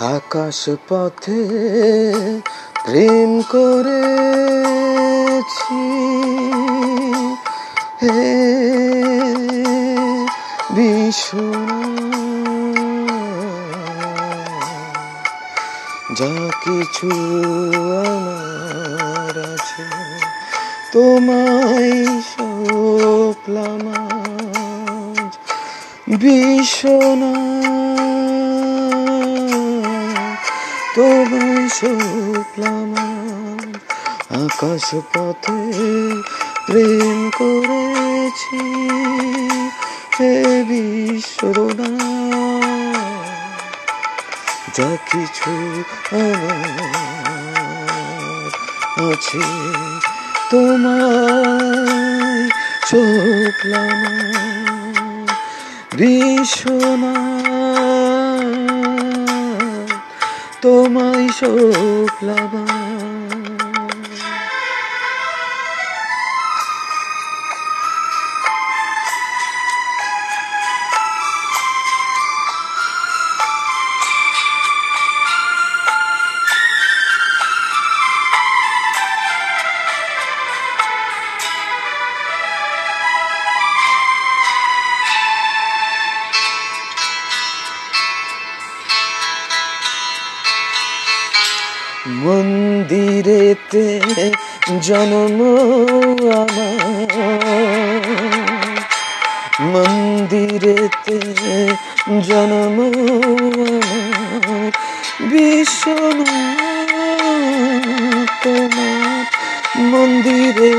আকাশ পথে প্রেম করেছি। হে যা কিছু আমার আছে তোমায় সপ্লাম বিশ্বনা শুক্লাম আকাশ পথে প্রেম করেছি। হে বিশ্বরোনা যা কিছু আমার আছে তোমায়। শুক্লাম বিশ্বনা তোমায় শুক্লাবা মন্দিরেতে জন্ম মন্দিরেতে জন্ম বিষ্ণু তোমার মন্দিরে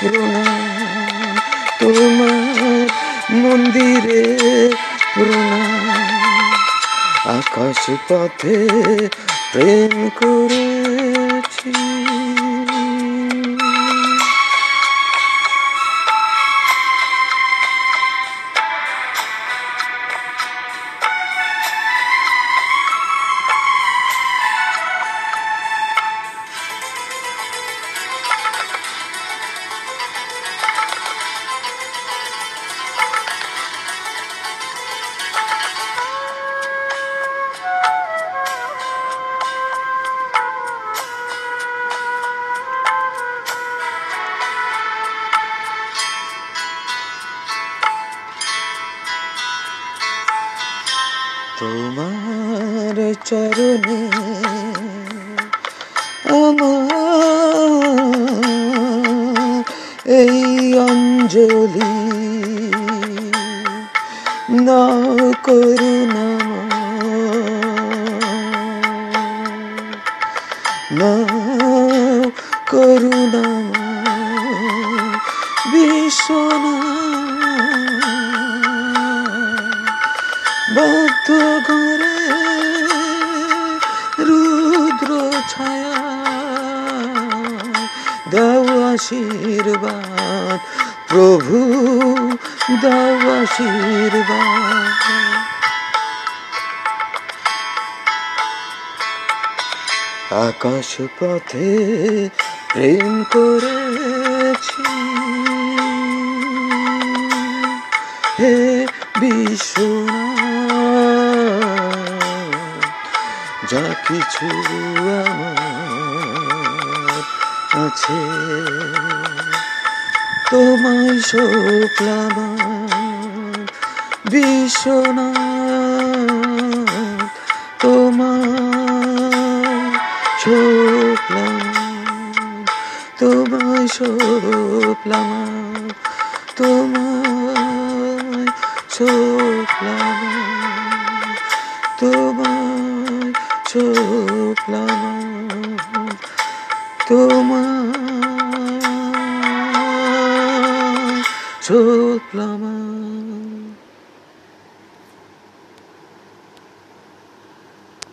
প্রণাম। তোমার মন্দিরে প্রণাম। আকাশ পথে প্রেম করেছি তোমার চরণে আমার এই অঞ্জলি না করুণা না করুণা বিশ্বনা ঘরে রুদ্র ছায়া দাও আশীর্বাদ প্রভু দাও আশীর্বাদ। আকাশ পথে প্রেম করেছি। হে বিশ্বনা যা কিছু আমার আছে। তোমায় শুক্লাম বিশ্বনা তোমায় শুক্লাম তোমায় শুক্লাম tutuklama.